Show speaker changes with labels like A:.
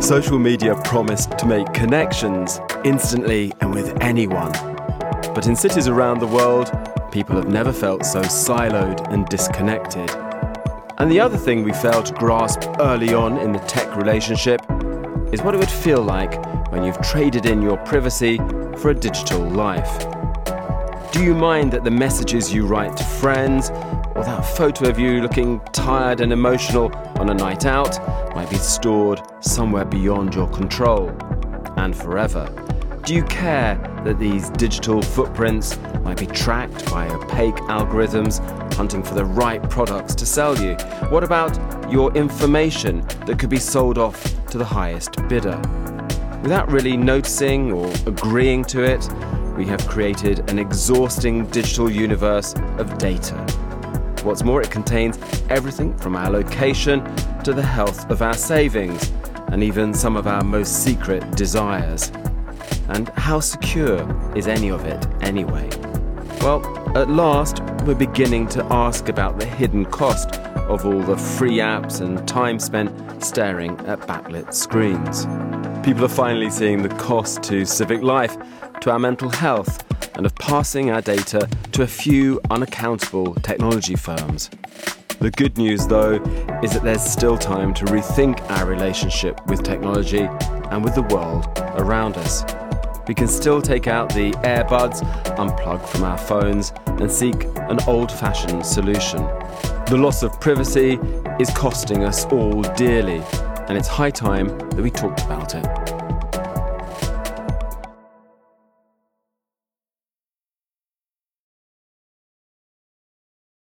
A: Social media promised to make connections instantly and with anyone. But in cities around the world, people have never felt so siloed and disconnected. And the other thing we failed to grasp early on in the tech relationship is what it would feel like when you've traded in your privacy for a digital life. Do you mind that the messages you write to friends or that photo of you looking tired and emotional on a night out might be stored somewhere beyond your control and forever? Do you care that these digital footprints might be tracked by opaque algorithms hunting for the right products to sell you? What about your information that could be sold off to the highest bidder? Without really noticing or agreeing to it, we have created an exhausting digital universe of data What's more, it contains everything from our location to the health of our savings and even some of our most secret desires. And how secure is any of it anyway? Well, at last, we're beginning to ask about the hidden cost of all the free apps and time spent staring at backlit screens. People are finally seeing the cost to civic life, to our mental health, and of passing our data to a few unaccountable technology firms. The good news, though, is that there's still time to rethink our relationship with technology and with the world around us. We can still take out the earbuds, unplug from our phones, and seek an old fashioned solution. The loss of privacy is costing us all dearly, and it's high time that we talked about it.